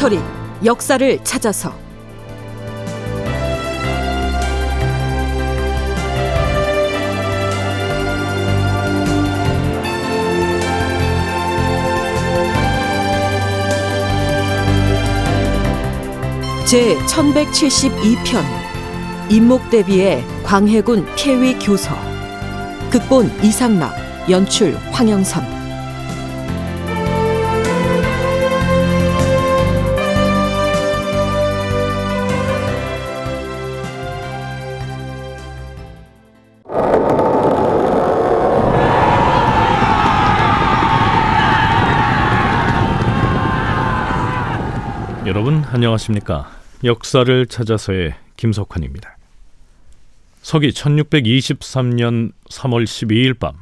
다큐멘터리 역사를 찾아서. 제 1172편 임목대비의 광해군 폐위 교서. 극본 이상락 연출 황영선 여러분 안녕하십니까? 역사를 찾아서의 김석환입니다. 서기 1623년 3월 12일 밤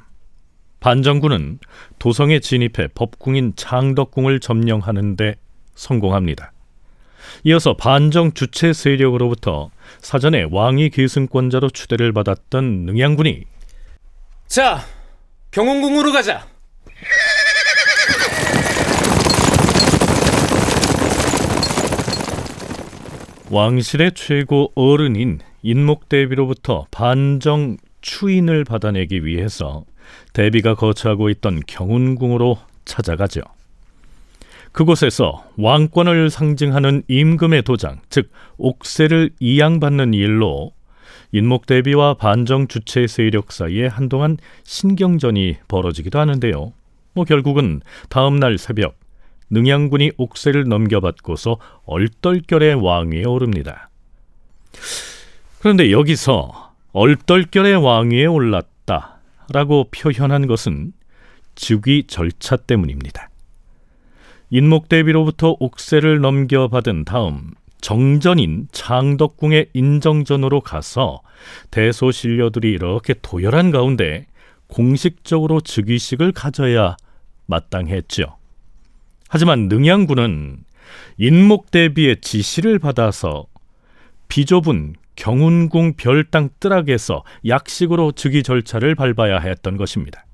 반정군은 도성에 진입해 법궁인 창덕궁을 점령하는데 성공합니다. 이어서 반정 주체 세력으로부터 사전에 왕위 계승권자로 추대를 받았던 능양군이 자, 경운궁으로 가자. 왕실의 최고 어른인 인목대비로부터 반정 추인을 받아내기 위해서 대비가 거처하고 있던 경운궁으로 찾아가죠. 그곳에서 왕권을 상징하는 임금의 도장, 즉 옥세를 이양받는 일로 인목대비와 반정 주체 세력 사이에 한동안 신경전이 벌어지기도 하는데요. 뭐 결국은 다음 날 새벽 능양군이 옥세를 넘겨받고서 얼떨결에 왕위에 오릅니다. 그런데 여기서 얼떨결에 왕위에 올랐다라고 표현한 것은 즉위 절차 때문입니다. 인목대비로부터 옥세를 넘겨받은 다음 정전인 창덕궁의 인정전으로 가서 대소신료들이 이렇게 도열한 가운데 공식적으로 즉위식을 가져야 마땅했죠. 하지만 능양군은 인목 대비의 지시를 받아서 비좁은 경운궁 별당 뜰악에서 약식으로 즉위 절차를 밟아야 했던 것입니다.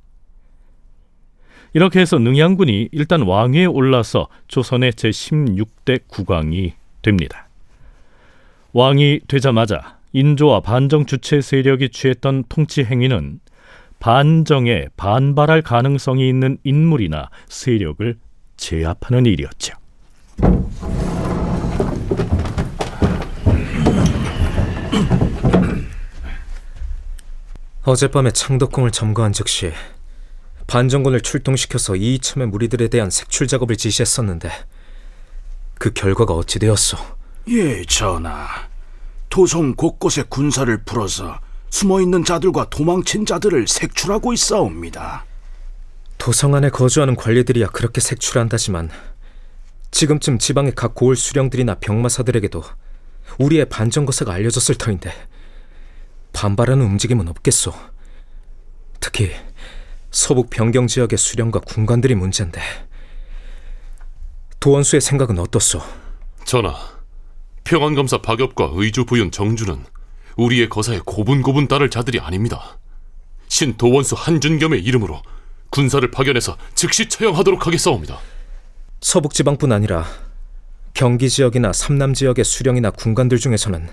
이렇게 해서 능양군이 일단 왕위에 올라서 조선의 제16대 국왕이 됩니다. 왕이 되자마자 인조와 반정 주체 세력이 취했던 통치 행위는 반정에 반발할 가능성이 있는 인물이나 세력을 제압하는 일이었죠. 어젯밤에 창덕궁을 점거한 즉시 반정군을 출동시켜서 이이참의 무리들에 대한 색출 작업을 지시했었는데 그 결과가 어찌 되었소? 예, 전하. 도성 곳곳에 군사를 풀어서 숨어 있는 자들과 도망친 자들을 색출하고 있사옵니다. 도성 안에 거주하는 관리들이야 그렇게 색출한다지만 지금쯤 지방의 각 고을 수령들이나 병마사들에게도 우리의 반정거사가 알려졌을 터인데 반발하는 움직임은 없겠소. 특히 서북 변경 지역의 수령과 군관들이 문제인데 도원수의 생각은 어떻소? 전하, 평안검사 박엽과 의주 부윤 정주는 우리의 거사에 고분고분 따를 자들이 아닙니다. 신 도원수 한준겸의 이름으로 군사를 파견해서 즉시 처형하도록 하겠사옵니다. 서북 지방뿐 아니라 경기 지역이나 삼남 지역의 수령이나 군관들 중에서는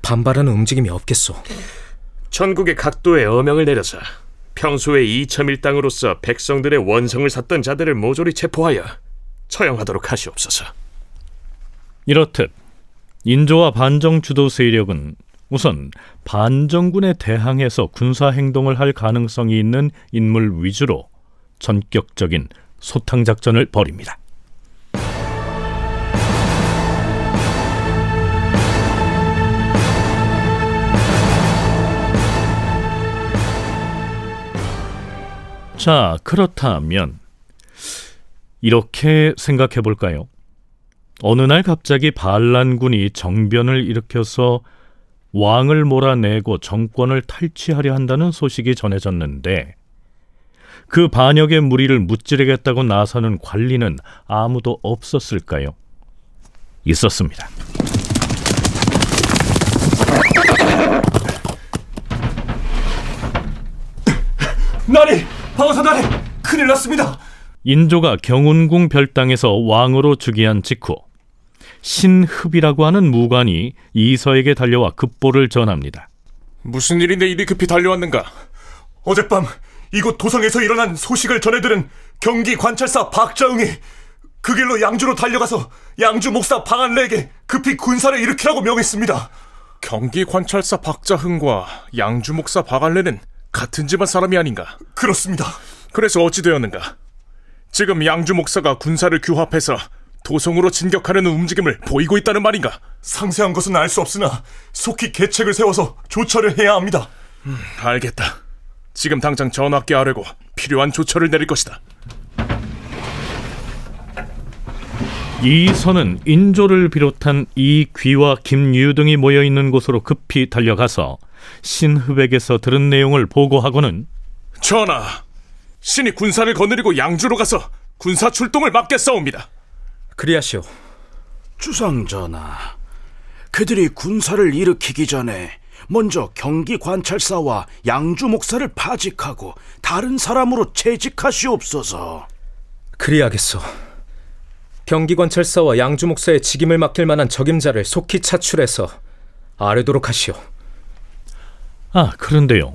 반발하는 움직임이 없겠소. 전국의 각도에 어명을 내려서 평소에 이첨일당으로서 백성들의 원성을 샀던 자들을 모조리 체포하여 처형하도록 하시옵소서. 이렇듯 인조와 반정 주도 세력은 우선 반정군에 대항해서 군사 행동을 할 가능성이 있는 인물 위주로 전격적인 소탕 작전을 벌입니다. 자, 그렇다면 이렇게 생각해 볼까요? 어느 날 갑자기 반란군이 정변을 일으켜서 왕을 몰아내고 정권을 탈취하려 한다는 소식이 전해졌는데 그 반역의 무리를 무찌르겠다고 나서는 관리는 아무도 없었을까요? 있었습니다. 나리! 방어사 나리! 큰일 났습니다! 인조가 경운궁 별당에서 왕으로 즉위한 직후 신흡이라고 하는 무관이 이서에게 달려와 급보를 전합니다. 무슨 일인데 이리 급히 달려왔는가? 어젯밤 이곳 도성에서 일어난 소식을 전해들은 경기 관찰사 박자응이 그 길로 양주로 달려가서 양주 목사 방한래에게 급히 군사를 일으키라고 명했습니다. 경기 관찰사 박자흥과 양주 목사 박알레는 같은 집안 사람이 아닌가? 그렇습니다. 그래서 어찌 되었는가? 지금 양주 목사가 군사를 규합해서 도성으로 진격하려는 움직임을 보이고 있다는 말인가? 상세한 것은 알 수 없으나 속히 계책을 세워서 조처를 해야 합니다. 알겠다. 지금 당장 전하께 아뢰고 필요한 조처를 내릴 것이다. 이 선은 인조를 비롯한 이귀와 김유 등이 모여 있는 곳으로 급히 달려가서 신흡에게서 들은 내용을 보고하고는 전하, 신이 군사를 거느리고 양주로 가서 군사 출동을 막겠사옵니다. 그리하시오. 주상 전하, 그들이 군사를 일으키기 전에 먼저 경기 관찰사와 양주 목사를 파직하고 다른 사람으로 채직하시옵소서. 그리하겠소. 경기 관찰사와 양주 목사의 직임을 맡길 만한 적임자를 속히 차출해서 아뢰도록 하시오. 아 그런데요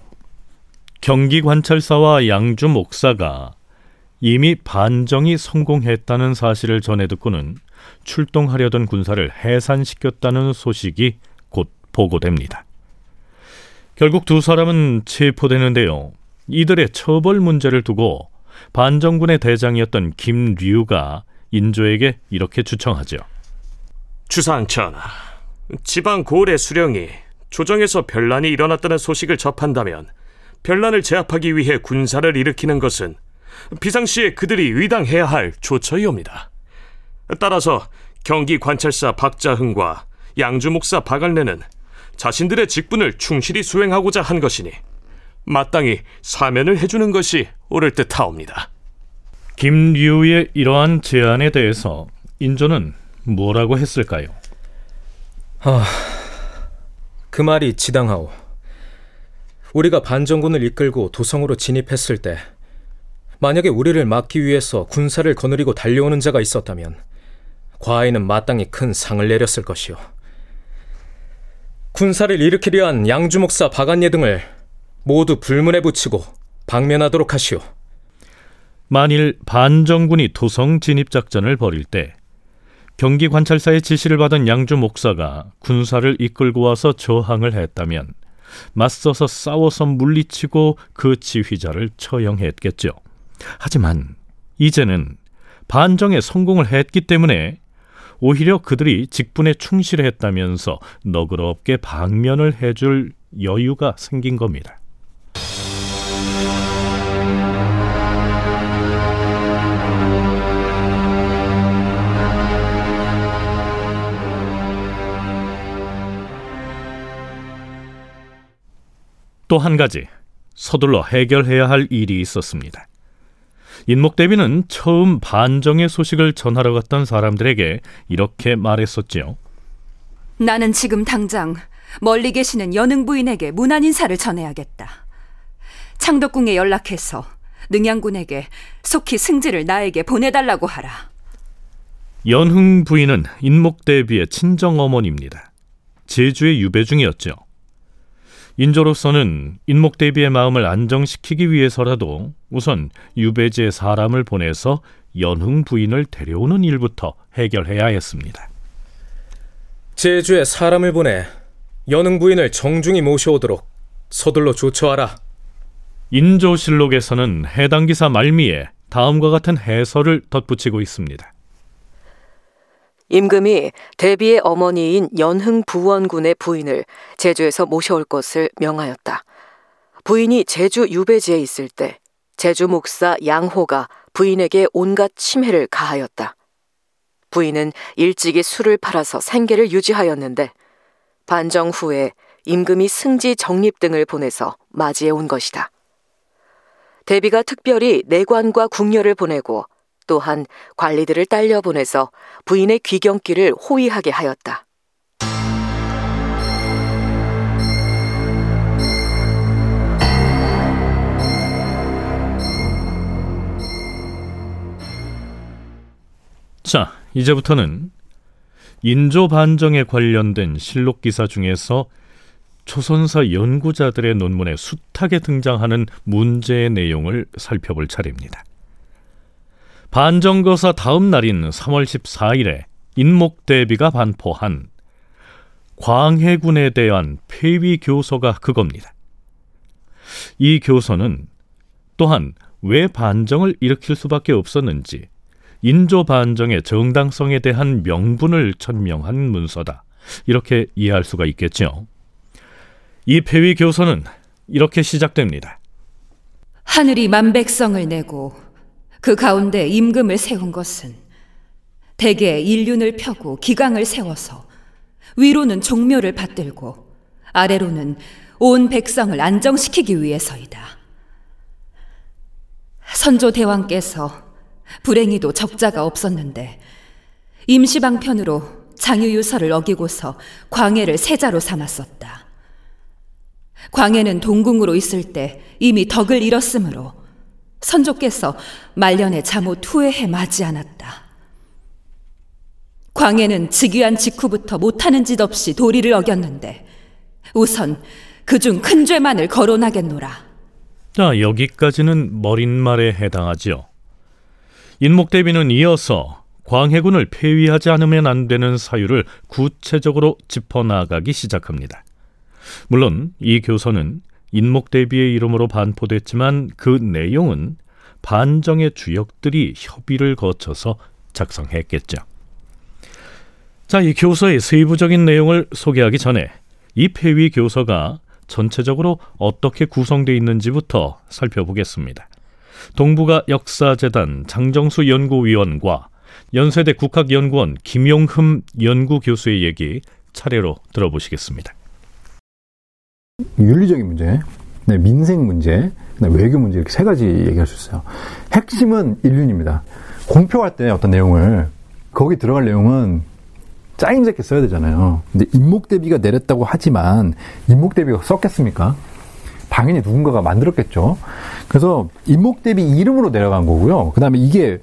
경기 관찰사와 양주 목사가 이미 반정이 성공했다는 사실을 전해 듣고는 출동하려던 군사를 해산시켰다는 소식이 곧 보고됩니다. 결국 두 사람은 체포되는데요. 이들의 처벌 문제를 두고 반정군의 대장이었던 김류가 인조에게 이렇게 주청하죠. 주상 전하, 지방 고을의 수령이 조정에서 변란이 일어났다는 소식을 접한다면 변란을 제압하기 위해 군사를 일으키는 것은 비상시에 그들이 의당해야 할 조처이옵니다. 따라서 경기 관찰사 박자흥과 양주 목사 박알내는 자신들의 직분을 충실히 수행하고자 한 것이니 마땅히 사면을 해주는 것이 옳을 듯하옵니다. 김류의 이러한 제안에 대해서 인조는 뭐라고 했을까요? 그 말이 지당하오. 우리가 반정군을 이끌고 도성으로 진입했을 때 만약에 우리를 막기 위해서 군사를 거느리고 달려오는 자가 있었다면 과인은 마땅히 큰 상을 내렸을 것이오. 군사를 일으키려 한 양주 목사 박안예 등을 모두 불문에 붙이고 방면하도록 하시오. 만일 반정군이 도성 진입 작전을 벌일 때 경기 관찰사의 지시를 받은 양주 목사가 군사를 이끌고 와서 저항을 했다면 맞서서 싸워서 물리치고 그 지휘자를 처형했겠죠. 하지만 이제는 반정에 성공을 했기 때문에 오히려 그들이 직분에 충실했다면서 너그럽게 방면을 해줄 여유가 생긴 겁니다. 또 한 가지 서둘러 해결해야 할 일이 있었습니다. 인목대비는 처음 반정의 소식을 전하러 갔던 사람들에게 이렇게 말했었지요. 나는 지금 당장 멀리 계시는 연흥 부인에게 문안 인사를 전해야겠다. 창덕궁에 연락해서 능양군에게 속히 승지를 나에게 보내달라고 하라. 연흥 부인은 인목대비의 친정 어머니입니다. 제주의 유배 중이었죠. 인조로서는 인목 대비의 마음을 안정시키기 위해서라도 우선 유배지에 사람을 보내서 연흥 부인을 데려오는 일부터 해결해야 했습니다. 제주에 사람을 보내 연흥 부인을 정중히 모셔오도록 서둘러 조처하라. 인조실록에서는 해당 기사 말미에 다음과 같은 해설을 덧붙이고 있습니다. 임금이 대비의 어머니인 연흥 부원군의 부인을 제주에서 모셔올 것을 명하였다. 부인이 제주 유배지에 있을 때 제주 목사 양호가 부인에게 온갖 침해를 가하였다. 부인은 일찍이 술을 팔아서 생계를 유지하였는데 반정 후에 임금이 승지 정립 등을 보내서 맞이해 온 것이다. 대비가 특별히 내관과 궁녀를 보내고 또한 관리들을 딸려 보내서 부인의 귀경길을 호위하게 하였다. 자, 이제부터는 인조 반정에 관련된 실록 기사 중에서 조선사 연구자들의 논문에 숱하게 등장하는 문제의 내용을 살펴볼 차례입니다. 반정거사 다음 날인 3월 14일에 인목대비가 반포한 광해군에 대한 폐위 교서가 그겁니다. 이 교서는 또한 왜 반정을 일으킬 수밖에 없었는지 인조 반정의 정당성에 대한 명분을 천명한 문서다. 이렇게 이해할 수가 있겠죠. 이 폐위 교서는 이렇게 시작됩니다. 하늘이 만백성을 내고 그 가운데 임금을 세운 것은 대개 인륜을 펴고 기강을 세워서 위로는 종묘를 받들고 아래로는 온 백성을 안정시키기 위해서이다. 선조 대왕께서 불행히도 적자가 없었는데 임시방편으로 장유유서를 어기고서 광해를 세자로 삼았었다. 광해는 동궁으로 있을 때 이미 덕을 잃었으므로 선조께서 말년에 잠옷 후회해 맞지 않았다. 광해는 즉위한 직후부터 못하는 짓 없이 도리를 어겼는데 우선 그중 큰 죄만을 거론하겠노라. 자, 여기까지는 머릿말에 해당하지요. 인목대비는 이어서 광해군을 폐위하지 않으면 안 되는 사유를 구체적으로 짚어나가기 시작합니다. 물론 이 교서는 인목 대비의 이름으로 반포됐지만 그 내용은 반정의 주역들이 협의를 거쳐서 작성했겠죠. 자, 이 교서의 세부적인 내용을 소개하기 전에 이 폐위 교서가 전체적으로 어떻게 구성되어 있는지부터 살펴보겠습니다. 동북아 역사재단 장정수 연구위원과 연세대 국학연구원 김용흠 연구교수의 얘기 차례로 들어보시겠습니다. 윤리적인 문제, 네, 민생 문제, 외교 문제 이렇게 세 가지 얘기할 수 있어요. 핵심은 인륜입니다. 공표할 때 어떤 내용을 거기 들어갈 내용은 짜임 새게 써야 되잖아요. 근데 인목 대비가 내렸다고 하지만 인목 대비가 썼겠습니까? 당연히 누군가가 만들었겠죠. 그래서 인목 대비 이름으로 내려간 거고요. 그 다음에 이게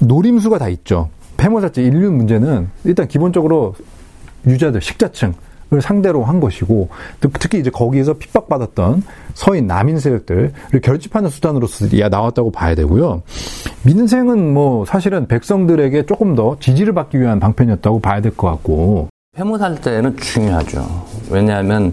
노림수가 다 있죠. 폐모자체 인륜 문제는 일단 기본적으로 유자들, 식자층, 을 상대로 한 것이고 특히 이제 거기에서 핍박받았던 서인 남인 세력들을 결집하는 수단으로서 나왔다고 봐야 되고요. 민생은 뭐 사실은 백성들에게 조금 더 지지를 받기 위한 방편이었다고 봐야 될 것 같고 폐모살 때는 중요하죠. 왜냐하면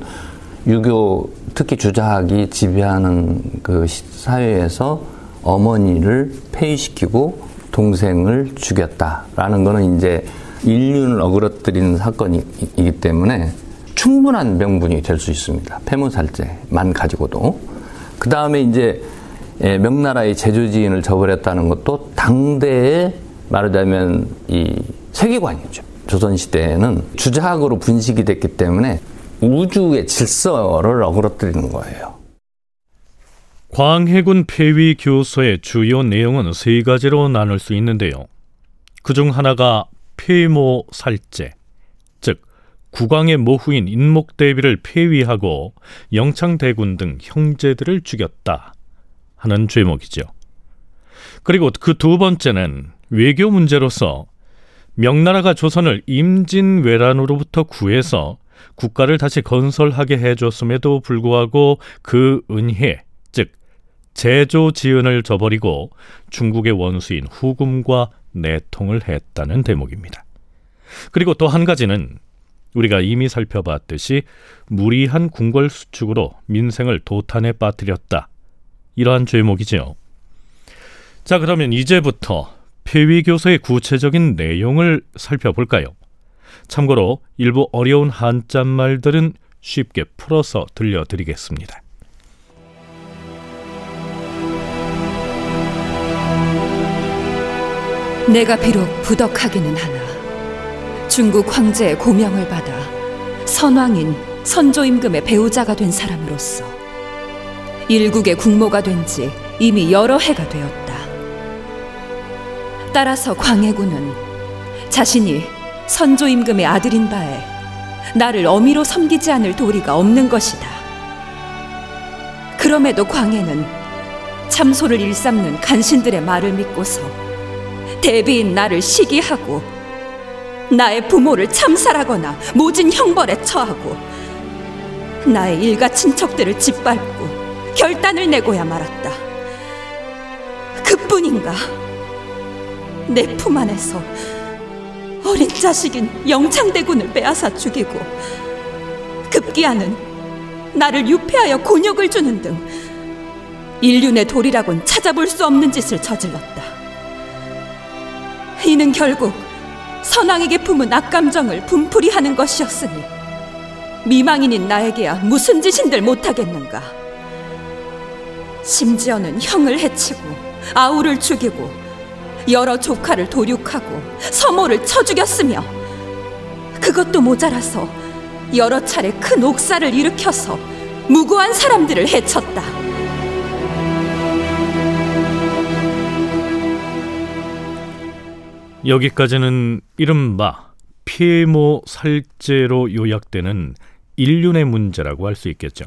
유교 특히 주자학이 지배하는 그 사회에서 어머니를 폐위시키고 동생을 죽였다라는 거는 이제 인륜을 어그러뜨리는 사건이기 때문에 충분한 명분이 될 수 있습니다. 폐문살제만 가지고도. 그 다음에 이제 예, 명나라의 제주지인을 저버렸다는 것도 당대의 말하자면 이 세계관이죠. 조선시대에는 주자학으로 분식이 됐기 때문에 우주의 질서를 어그러뜨리는 거예요. 광해군 폐위 교서의 주요 내용은 세 가지로 나눌 수 있는데요. 그 중 하나가 폐모 살제, 국왕의 모후인 인목대비를 폐위하고 영창대군 등 형제들을 죽였다 하는 죄목이죠. 그리고 그 두 번째는 외교 문제로서 명나라가 조선을 임진왜란으로부터 구해서 국가를 다시 건설하게 해줬음에도 불구하고 그 은혜, 즉 제조 지은을 저버리고 중국의 원수인 후금과 내통을 했다는 대목입니다. 그리고 또 한 가지는 우리가 이미 살펴봤듯이 무리한 궁궐 수축으로 민생을 도탄에 빠뜨렸다. 이러한 죄목이지요. 자, 그러면 이제부터 폐위 교서의 구체적인 내용을 살펴볼까요? 참고로 일부 어려운 한자 말들은 쉽게 풀어서 들려드리겠습니다. 내가 비록 부덕하기는 하나 중국 황제의 고명을 받아 선왕인 선조 임금의 배우자가 된 사람으로서 일국의 국모가 된 지 이미 여러 해가 되었다. 따라서 광해군은 자신이 선조 임금의 아들인 바에 나를 어미로 섬기지 않을 도리가 없는 것이다. 그럼에도 광해는 참소를 일삼는 간신들의 말을 믿고서 대비인 나를 시기하고 나의 부모를 참살하거나 모진 형벌에 처하고 나의 일가 친척들을 짓밟고 결단을 내고야 말았다. 그뿐인가? 내 품 안에서 어린 자식인 영창대군을 빼앗아 죽이고 급기야는 나를 유폐하여 곤욕을 주는 등 인륜의 도리라곤 찾아볼 수 없는 짓을 저질렀다. 이는 결국 선왕에게 품은 악감정을 분풀이 하는 것이었으니 미망인인 나에게야 무슨 짓인들 못하겠는가. 심지어는 형을 해치고 아우를 죽이고 여러 조카를 도륙하고 서모를 쳐 죽였으며 그것도 모자라서 여러 차례 큰 옥사를 일으켜서 무고한 사람들을 해쳤다. 여기까지는 이른바 피해모 살제로 요약되는 인륜의 문제라고 할 수 있겠죠.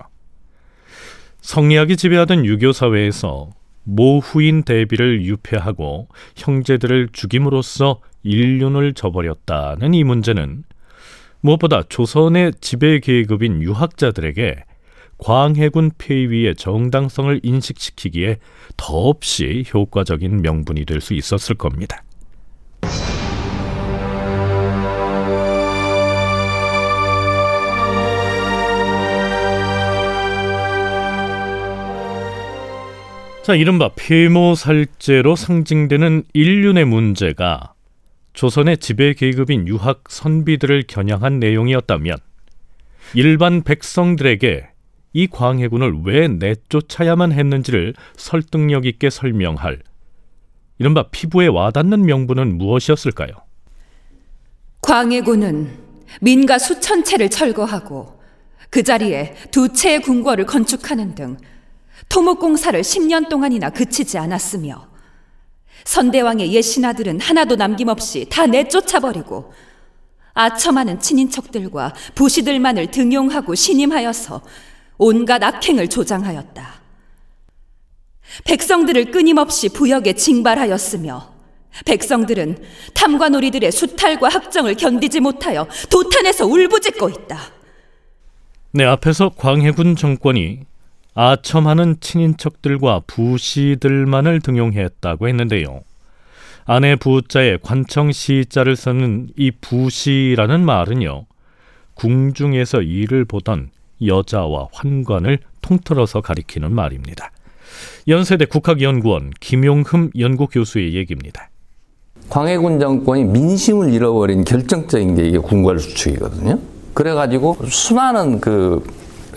성리학이 지배하던 유교 사회에서 모후인 대비를 유폐하고 형제들을 죽임으로써 인륜을 저버렸다는 이 문제는 무엇보다 조선의 지배 계급인 유학자들에게 광해군 폐위의 정당성을 인식시키기에 더없이 효과적인 명분이 될 수 있었을 겁니다. 자, 이른바 폐모살제로 상징되는 인륜의 문제가 조선의 지배 계급인 유학 선비들을 겨냥한 내용이었다면 일반 백성들에게 이 광해군을 왜 내쫓아야만 했는지를 설득력 있게 설명할 이른바 피부에 와닿는 명분은 무엇이었을까요? 광해군은 민가 수천 채를 철거하고 그 자리에 두 채의 궁궐을 건축하는 등 토목공사를 10년 동안이나 그치지 않았으며 선대왕의 옛 신하들은 하나도 남김없이 다 내쫓아버리고 아첨하는 친인척들과 부시들만을 등용하고 신임하여서 온갖 악행을 조장하였다. 백성들을 끊임없이 부역에 징발하였으며 백성들은 탐관오리들의 수탈과 학정을 견디지 못하여 도탄에서 울부짖고 있다. 네, 앞에서 광해군 정권이 아첨하는 친인척들과 부시들만을 등용했다고 했는데요. 아내 부자에 관청 시자를 쓰는 이 부시라는 말은요. 궁중에서 일을 보던 여자와 환관을 통틀어서 가리키는 말입니다. 연세대 국학연구원 김용흠 연구교수의 얘기입니다. 광해군 정권이 민심을 잃어버린 결정적인 게 이게 궁궐 수축이거든요. 그래가지고 수많은 그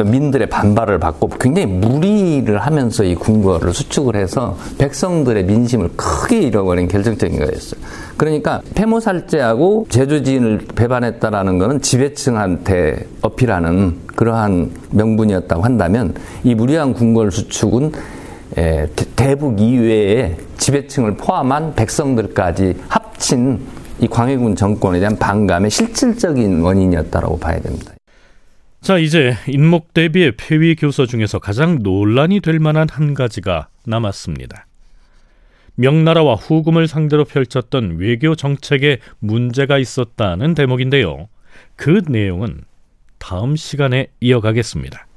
민들의 반발을 받고 굉장히 무리를 하면서 이 궁궐을 수축을 해서 백성들의 민심을 크게 잃어버린 결정적인 거였어요. 그러니까 폐모살제하고 제주지인을 배반했다라는 것은 지배층한테 어필하는 그러한 명분이었다고 한다면 이 무리한 궁궐 수축은 대북 이외에 지배층을 포함한 백성들까지 합친 이 광해군 정권에 대한 반감의 실질적인 원인이었다고 봐야 됩니다. 자, 이제 인목 대비의 폐위 교서 중에서 가장 논란이 될 만한 한 가지가 남았습니다. 명나라와 후금을 상대로 펼쳤던 외교 정책에 문제가 있었다는 대목인데요. 그 내용은 다음 시간에 이어가겠습니다.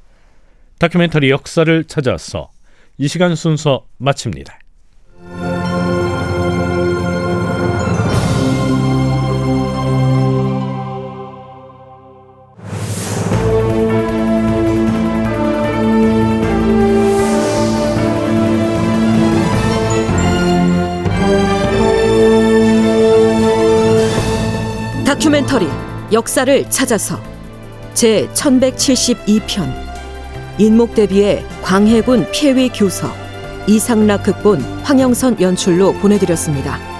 다큐멘터리 역사를 찾아서 이 시간 순서 마칩니다. 다큐멘터리 역사를 찾아서 제 1172편 인목 대비의 광해군 폐위 교서 이상락 극본 황영선 연출로 보내드렸습니다.